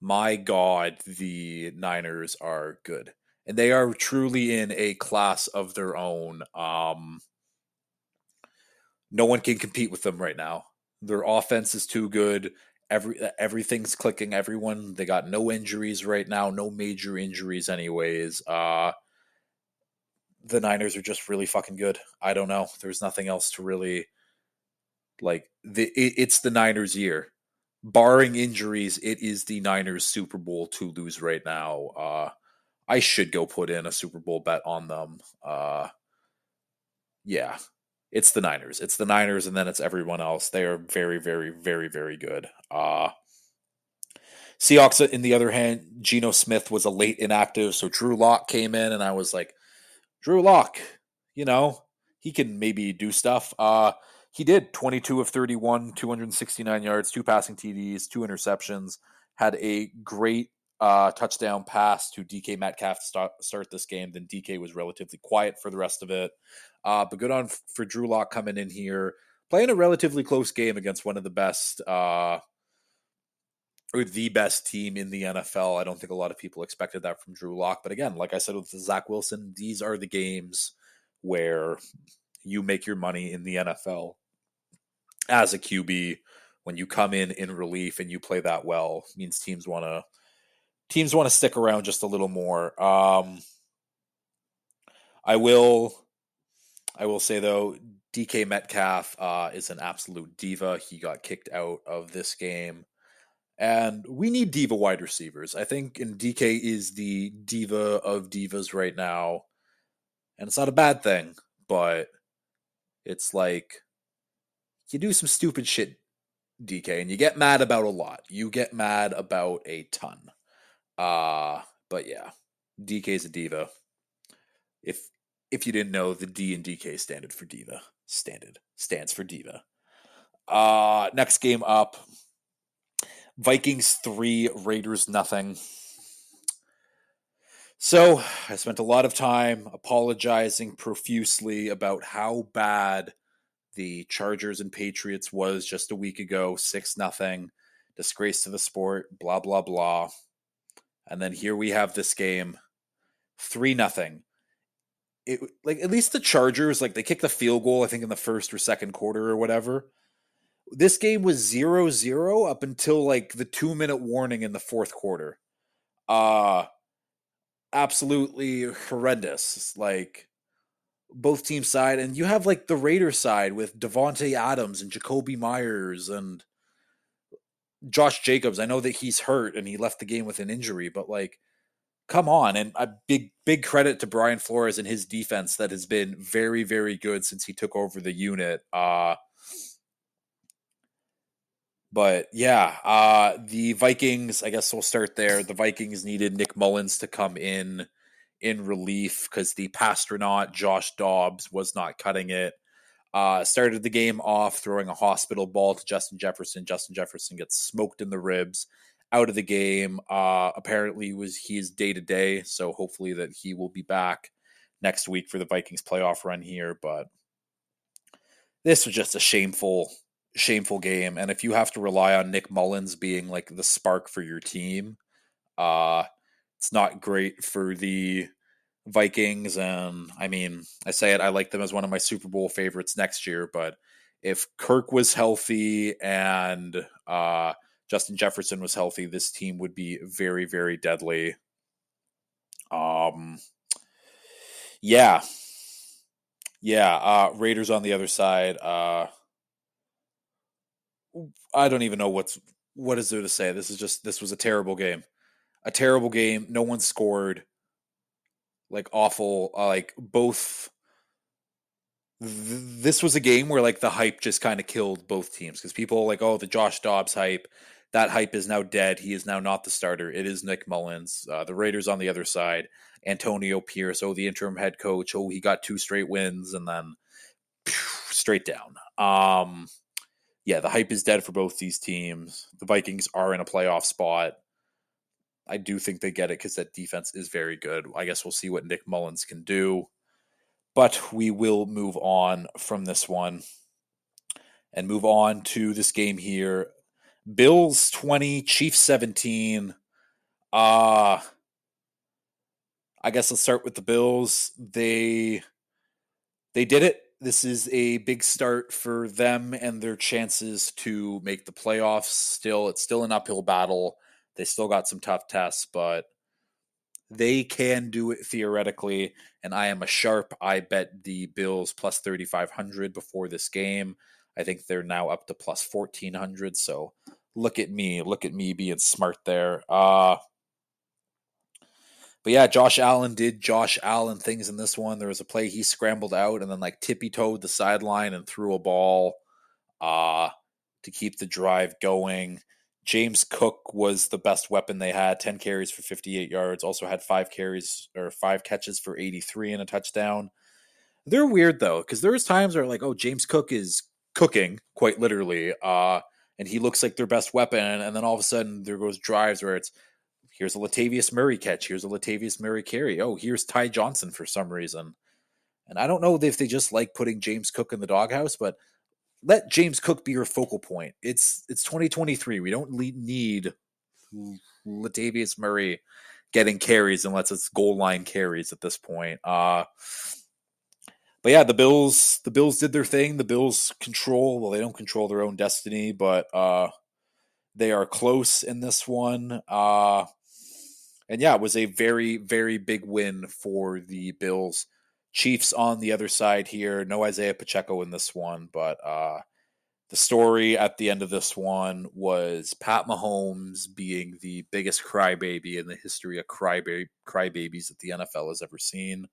Speaker 1: my God, the Niners are good and they are truly in a class of their own. Um, no one can compete with them right now. Their offense is too good. Every everything's clicking. Everyone they got no injuries right now, no major injuries, anyways. Uh, the Niners are just really fucking good. I don't know. There's nothing else to really like. The it, it's the Niners' year, barring injuries. It is the Niners' Super Bowl to lose right now. Uh, I should go put in a Super Bowl bet on them. Uh, yeah, it's the Niners. It's the Niners, and then it's everyone else. They are very, very, very, very good. Uh, Seahawks, in the other hand, Geno Smith was a late inactive, so Drew Lock came in, and I was like, Drew Lock, you know, he can maybe do stuff. Uh, he did 22 of 31, 269 yards, two passing TDs, two interceptions, had a great uh, touchdown pass to DK Metcalf to start, start this game. Then DK was relatively quiet for the rest of it. Uh, but good on for Drew Lock coming in here, playing a relatively close game against one of the best uh, or the best team in the NFL. I don't think a lot of people expected that from Drew Lock. But again, like I said with Zach Wilson, these are the games where you make your money in the NFL as a QB. When you come in in relief and you play that well, means teams want to teams want to stick around just a little more. Um, I will, I will say though, DK Metcalf uh, is an absolute diva. He got kicked out of this game, and we need diva wide receivers. I think, and DK is the diva of divas right now, and it's not a bad thing, but it's like you do some stupid shit, DK, and you get mad about a lot. You get mad about a ton. Uh but yeah, DK is a diva. If if you didn't know, the D and DK standard for diva. Standard stands for diva. Uh next game up. Vikings three, Raiders nothing. So I spent a lot of time apologizing profusely about how bad the Chargers and Patriots was just a week ago, six nothing, disgrace to the sport, blah blah blah. And then here we have this game, three nothing. It like at least the Chargers like they kicked the field goal I think in the first or second quarter or whatever. This game was 0-0 up until like the 2 minute warning in the fourth quarter. Uh absolutely horrendous. Like both teams side, and you have like the Raiders side with Davante Adams and Jakobi Meyers and Josh Jacobs. I know that he's hurt and he left the game with an injury, but like, come on! And a big big credit to Brian Flores and his defense that has been very very good since he took over the unit. Uh but yeah, uh, the Vikings, I guess we'll start there. The Vikings needed Nick Mullens to come in in relief because the Passtronaut Josh Dobbs was not cutting it. Uh, started the game off throwing a hospital ball to Justin Jefferson. Justin Jefferson gets smoked in the ribs, out of the game. Uh, apparently, was he is day to day, so hopefully that he will be back next week for the Vikings playoff run here. But this was just a shameful shameful game. And if you have to rely on Nick Mullens being like the spark for your team, uh, it's not great for the Vikings. And I mean, I say it, I like them as one of my Super Bowl favorites next year. But if Kirk was healthy and uh, Justin Jefferson was healthy, this team would be very, very deadly. Um, yeah, yeah. Uh, Raiders on the other side. Uh, I don't even know what's what is there to say. This is just this was a terrible game, a terrible game. No one scored. Like awful. Uh, like both. Th- this was a game where like the hype just kind of killed both teams because people like oh the Josh Dobbs hype. That hype is now dead. He is now not the starter. It is Nick Mullens Uh, the Raiders on the other side. Antonio Pierce, oh the interim head coach. Oh he got two straight wins and then straight down. Um, yeah, the hype is dead for both these teams. The Vikings are in a playoff spot. I do think they get it because that defense is very good. I guess we'll see what Nick Mullens can do. But we will move on from this one and move on to this game here. Bills 20, Chiefs 17. Uh I guess let's start with the Bills. They they did it this is a big start for them and their chances to make the playoffs. Still, it's still an uphill battle. They still got some tough tests, but they can do it theoretically. And I am a sharp. I bet the Bills plus 3,500 before this game. I think they're now up to plus 1,400. So look at me. Look at me being smart there. Uh, but yeah, Josh Allen did Josh Allen things in this one. There was a play he scrambled out and then like tippy toed the sideline and threw a ball uh, to keep the drive going. James Cook was the best weapon they had 10 carries for 58 yards, also had five carries or five catches for 83 and a touchdown. They're weird though, because there's times where like, oh, James Cook is cooking quite literally, uh, and he looks like their best weapon, and then all of a sudden there goes drives where it's Here's a Latavius Murray catch. Here's a Latavius Murray carry. Oh, here's Ty Johnson for some reason. And I don't know if they just like putting James Cook in the doghouse, but let James Cook be your focal point. It's it's 2023. We don't need Latavius Murray getting carries unless it's goal line carries at this point. Uh but yeah, the Bills the Bills did their thing. The Bills control well, they don't control their own destiny, but uh they are close in this one. Uh and yeah, it was a very, very big win for the Bills. Chiefs on the other side here. No Isaiah Pacheco in this one, but uh, the story at the end of this one was Pat Mahomes being the biggest crybaby in the history of crybaby crybabies that the NFL has ever seen.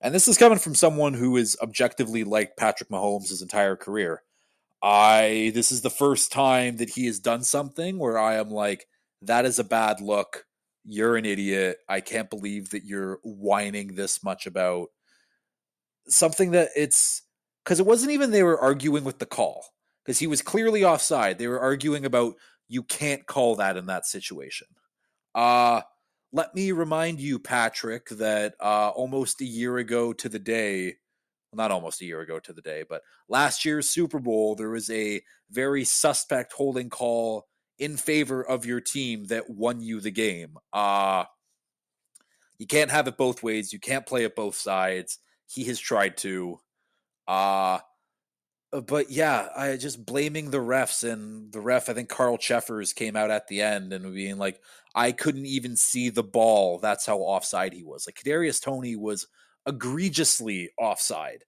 Speaker 1: And this is coming from someone who is objectively like Patrick Mahomes his entire career. I this is the first time that he has done something where I am like, that is a bad look you're an idiot. I can't believe that you're whining this much about something that it's because it wasn't even they were arguing with the call because he was clearly offside. They were arguing about you can't call that in that situation. Uh let me remind you, Patrick, that uh, almost a year ago to the day, well, not almost a year ago to the day, but last year's Super Bowl, there was a very suspect holding call in favor of your team that won you the game. Uh, you can't have it both ways. You can't play it both sides. He has tried to. Uh, but yeah, I just blaming the refs and the ref. I think Carl Cheffers came out at the end and being like, "I couldn't even see the ball. That's how offside he was." Like Kadarius Toney was egregiously offside,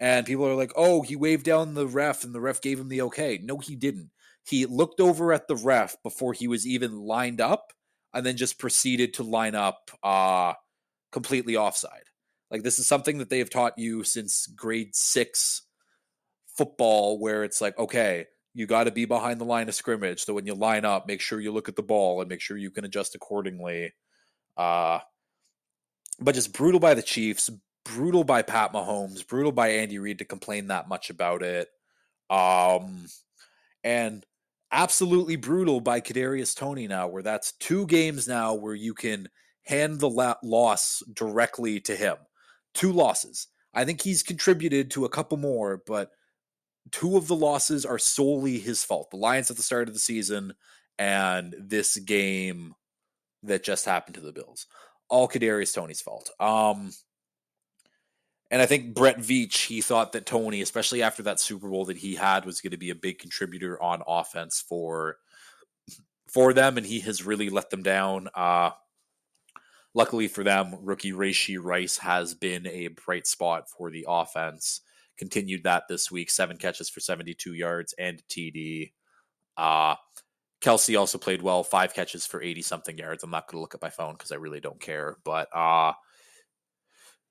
Speaker 1: and people are like, "Oh, he waved down the ref and the ref gave him the okay." No, he didn't. He looked over at the ref before he was even lined up, and then just proceeded to line up uh, completely offside. Like this is something that they have taught you since grade six football, where it's like, okay, you got to be behind the line of scrimmage. So when you line up, make sure you look at the ball and make sure you can adjust accordingly. Uh, but just brutal by the Chiefs, brutal by Pat Mahomes, brutal by Andy Reid to complain that much about it. Um, and absolutely brutal by Kadarius Toney now, where that's two games now where you can hand the la- loss directly to him. Two losses. I think he's contributed to a couple more, but two of the losses are solely his fault. The Lions at the start of the season and this game that just happened to the Bills. All Kadarius Toney's fault. Um, and I think Brett Veach, he thought that Toney, especially after that Super Bowl that he had, was going to be a big contributor on offense for for them, and he has really let them down. Uh, luckily for them, rookie Rashee Rice has been a bright spot for the offense. Continued that this week, seven catches for 72 yards and TD. Uh, Kelce also played well, five catches for 80 something yards. I'm not going to look at my phone because I really don't care. But uh,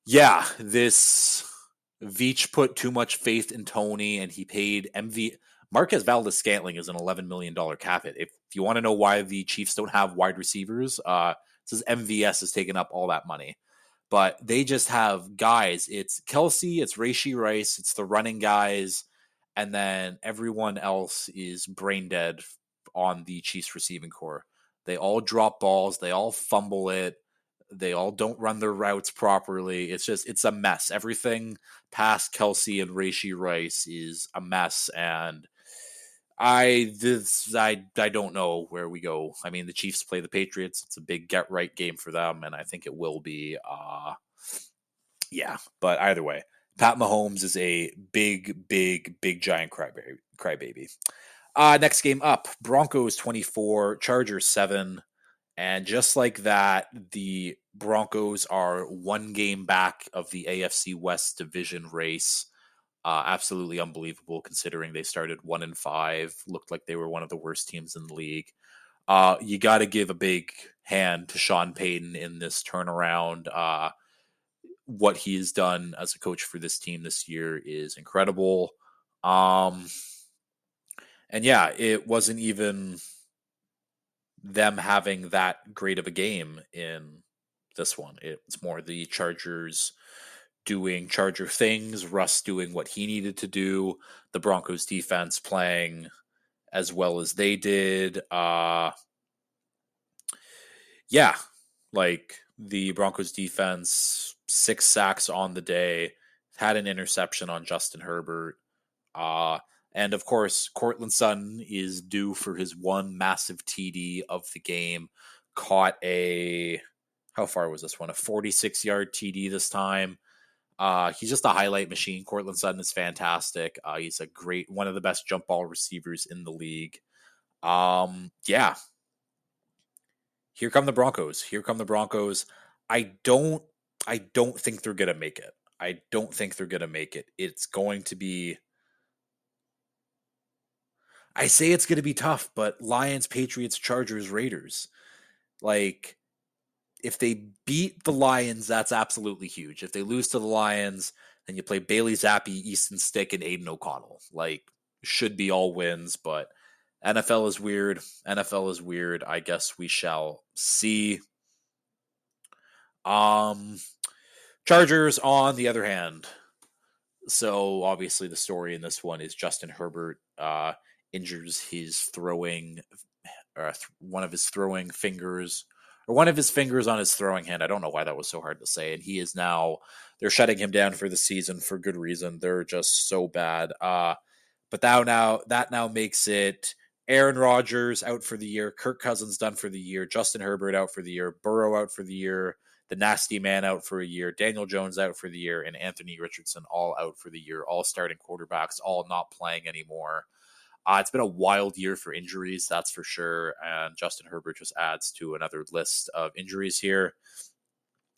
Speaker 1: yeah, this Veach put too much faith in Toney and he paid MV Marquez Valdes-Scantling is an $11 million cap hit. If, you want to know why the Chiefs don't have wide receivers, uh, says MVS has taken up all that money. But they just have guys. It's Kelce, it's Rashee Rice, it's the running guys, and then everyone else is brain dead on the Chiefs receiving core. They all drop balls, they all fumble it they all don't run their routes properly. It's just it's a mess. Everything past Kelce and Rashee Rice is a mess, and I this I I don't know where we go. I mean, the Chiefs play the Patriots. It's a big get right game for them, and I think it will be. Uh, yeah, but either way, Pat Mahomes is a big, big, big giant crybaby. crybaby. Uh, next game up: Broncos twenty four, Chargers seven. And just like that, the Broncos are one game back of the AFC West division race. Uh, absolutely unbelievable considering they started one and five, looked like they were one of the worst teams in the league. Uh, you got to give a big hand to Sean Payton in this turnaround. Uh, what he has done as a coach for this team this year is incredible. Um, and yeah, it wasn't even them having that great of a game in this one. It's more the Chargers doing Charger things, Russ doing what he needed to do, the Broncos defense playing as well as they did. Uh yeah, like the Broncos defense, six sacks on the day, had an interception on Justin Herbert. Uh and of course, Courtland Sutton is due for his one massive TD of the game. Caught a how far was this one? A 46 yard TD this time. Uh, he's just a highlight machine. Courtland Sutton is fantastic. Uh, he's a great one of the best jump ball receivers in the league. Um, yeah. Here come the Broncos. Here come the Broncos. I don't I don't think they're gonna make it. I don't think they're gonna make it. It's going to be I say it's to be tough, but Lions, Patriots, Chargers, Raiders. Like, if they beat the Lions, that's absolutely huge. If they lose to the Lions, then you play Bailey Zappe, Easton Stick, and Aidan O'Connell. Like, should be all wins, but NFL is weird. NFL is weird. I guess we shall see. Um, Chargers, on the other hand. So obviously, the story in this one is Justin Herbert. Uh, injures his throwing, uh, th- one of his throwing fingers or one of his fingers on his throwing hand. I don't know why that was so hard to say. And he is now they're shutting him down for the season for good reason. They're just so bad. Uh, but now now that now makes it Aaron Rodgers out for the year, Kirk Cousins done for the year, Justin Herbert out for the year, Burrow out for the year, the nasty man out for a year, Daniel Jones out for the year, and Anthony Richardson all out for the year, all starting quarterbacks, all not playing anymore. Uh, it's been a wild year for injuries, that's for sure. And Justin Herbert just adds to another list of injuries here.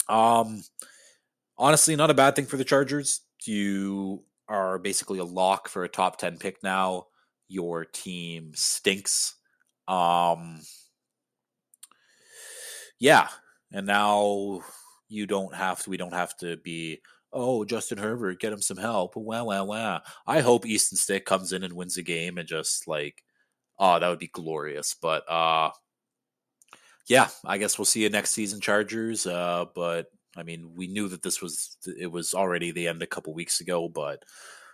Speaker 1: Um, honestly, not a bad thing for the Chargers. You are basically a lock for a top 10 pick now. Your team stinks. Um, yeah. And now you don't have to, we don't have to be oh, Justin Herbert, get him some help. Wow, wow, wow. I hope Easton Stick comes in and wins a game and just like, oh, that would be glorious. But uh, yeah, I guess we'll see you next season, Chargers. Uh, but I mean, we knew that this was it was already the end a couple weeks ago, but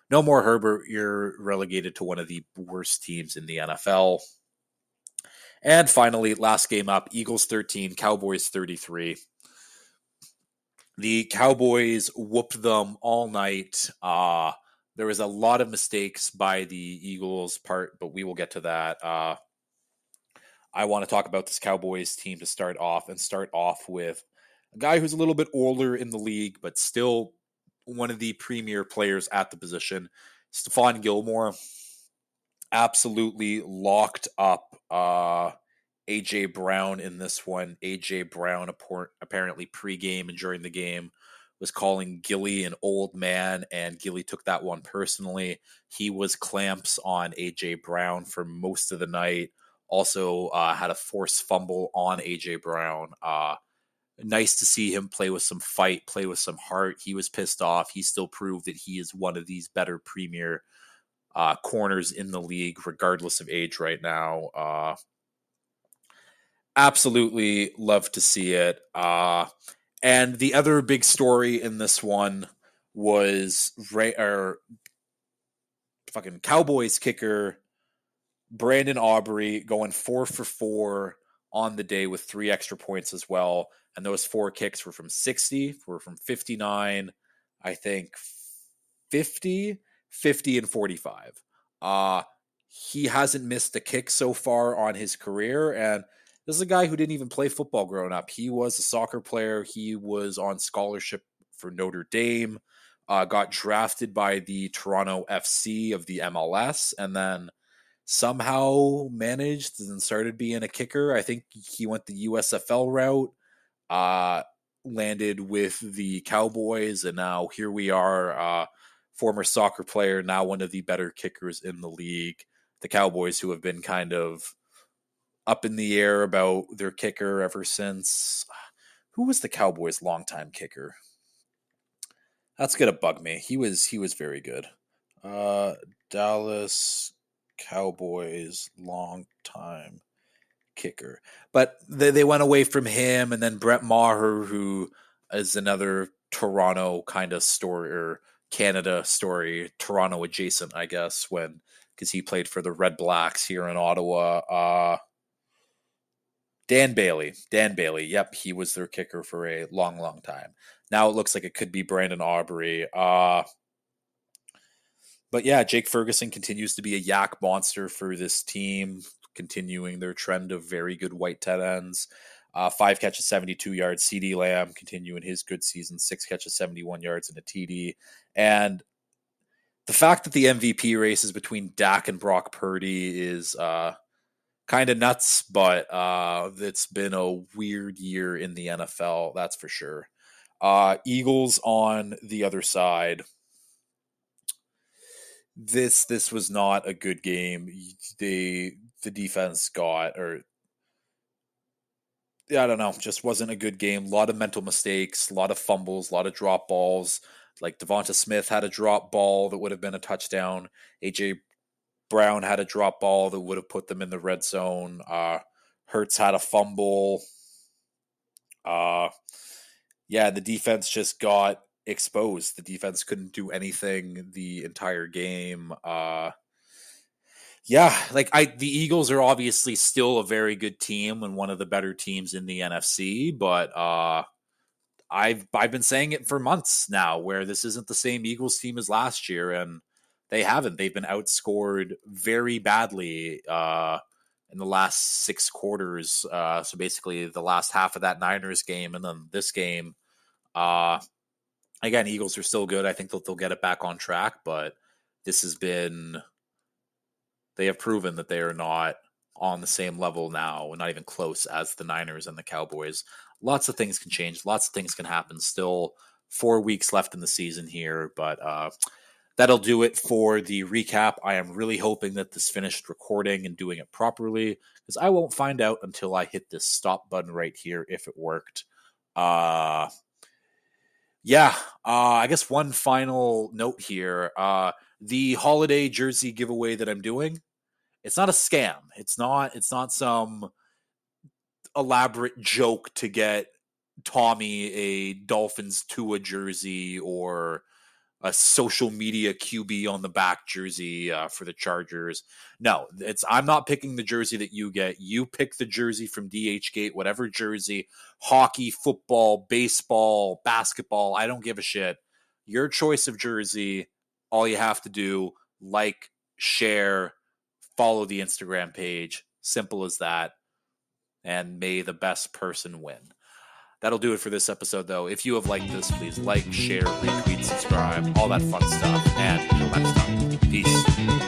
Speaker 1: no more Herbert. You're relegated to one of the worst teams in the NFL. And finally, last game up Eagles 13, Cowboys 33 the Cowboys whooped them all night. Uh, there was a lot of mistakes by the Eagles' part, but we will get to that. Uh, I want to talk about this Cowboys team to start off and start off with a guy who's a little bit older in the league, but still one of the premier players at the position. Stephon Gilmore absolutely locked up uh, AJ Brown in this one. AJ Brown apparently pregame and during the game was calling Gilly an old man, and Gilly took that one personally. He was clamps on AJ Brown for most of the night. Also uh, had a forced fumble on AJ Brown. Uh, nice to see him play with some fight, play with some heart. He was pissed off. He still proved that he is one of these better premier uh, corners in the league, regardless of age right now. Uh, absolutely love to see it. Uh, and the other big story in this one was Ray or fucking Cowboys kicker Brandon Aubrey going four for four on the day with three extra points as well. And those four kicks were from 60, were from 59, I think 50, 50, and 45. Uh, he hasn't missed a kick so far on his career. And this is a guy who didn't even play football growing up. He was a soccer player. He was on scholarship for Notre Dame. Uh, got drafted by the Toronto FC of the MLS, and then somehow managed and started being a kicker. I think he went the USFL route. Uh, landed with the Cowboys, and now here we are. Uh, former soccer player, now one of the better kickers in the league. The Cowboys, who have been kind of up in the air about their kicker ever since. Who was the Cowboys' longtime kicker? That's gonna bug me. He was he was very good. Uh, Dallas Cowboys long-time kicker, but they they went away from him, and then Brett Maher, who is another Toronto kind of story or Canada story, Toronto adjacent, I guess, when because he played for the Redblacks here in Ottawa. Uh, Dan Bailey. Dan Bailey. Yep, he was their kicker for a long, long time. Now it looks like it could be Brandon Aubrey. Uh, but yeah, Jake Ferguson continues to be a YAC monster for this team, continuing their trend of very good white tight ends. Uh, five catches, 72 yards. CeeDee Lamb continuing his good season, six catches, 71 yards, and a TD. And the fact that the MVP race is between Dak and Brock Purdy is uh, kind of nuts, but uh, it's been a weird year in the NFL, that's for sure. Uh, Eagles on the other side. This this was not a good game. They the defense got or I don't know, just wasn't a good game. A lot of mental mistakes, a lot of fumbles, a lot of drop balls. Like DeVonta Smith had a drop ball that would have been a touchdown. AJ Brown had a drop ball that would have put them in the red zone. Uh, Hurts had a fumble. Uh, yeah, the defense just got exposed. The defense couldn't do anything the entire game. Uh, yeah, like I the Eagles are obviously still a very good team and one of the better teams in the NFC, but uh I've I've been saying it for months now where this isn't the same Eagles team as last year and they haven't. They've been outscored very badly uh in the last 6 quarters. Uh so basically the last half of that Niners game and then this game uh again Eagles are still good. I think they'll, they'll get it back on track, but this has been they have proven that they are not on the same level now, not even close as the Niners and the Cowboys. Lots of things can change. Lots of things can happen. Still four weeks left in the season here, but uh, that'll do it for the recap. I am really hoping that this finished recording and doing it properly because I won't find out until I hit this stop button right here if it worked. Uh, yeah, uh, I guess one final note here. Uh, the holiday jersey giveaway that I'm doing, it's not a scam. It's not it's not some elaborate joke to get Tommy a Dolphins Tua jersey or a social media QB on the back jersey uh, for the Chargers. No, it's I'm not picking the jersey that you get. You pick the jersey from DHgate, whatever jersey, hockey, football, baseball, basketball, I don't give a shit. Your choice of jersey, all you have to do like, share, follow the Instagram page. Simple as that. And may the best person win. That'll do it for this episode, though. If you have liked this, please like, share, retweet, subscribe, all that fun stuff. And until next time, peace.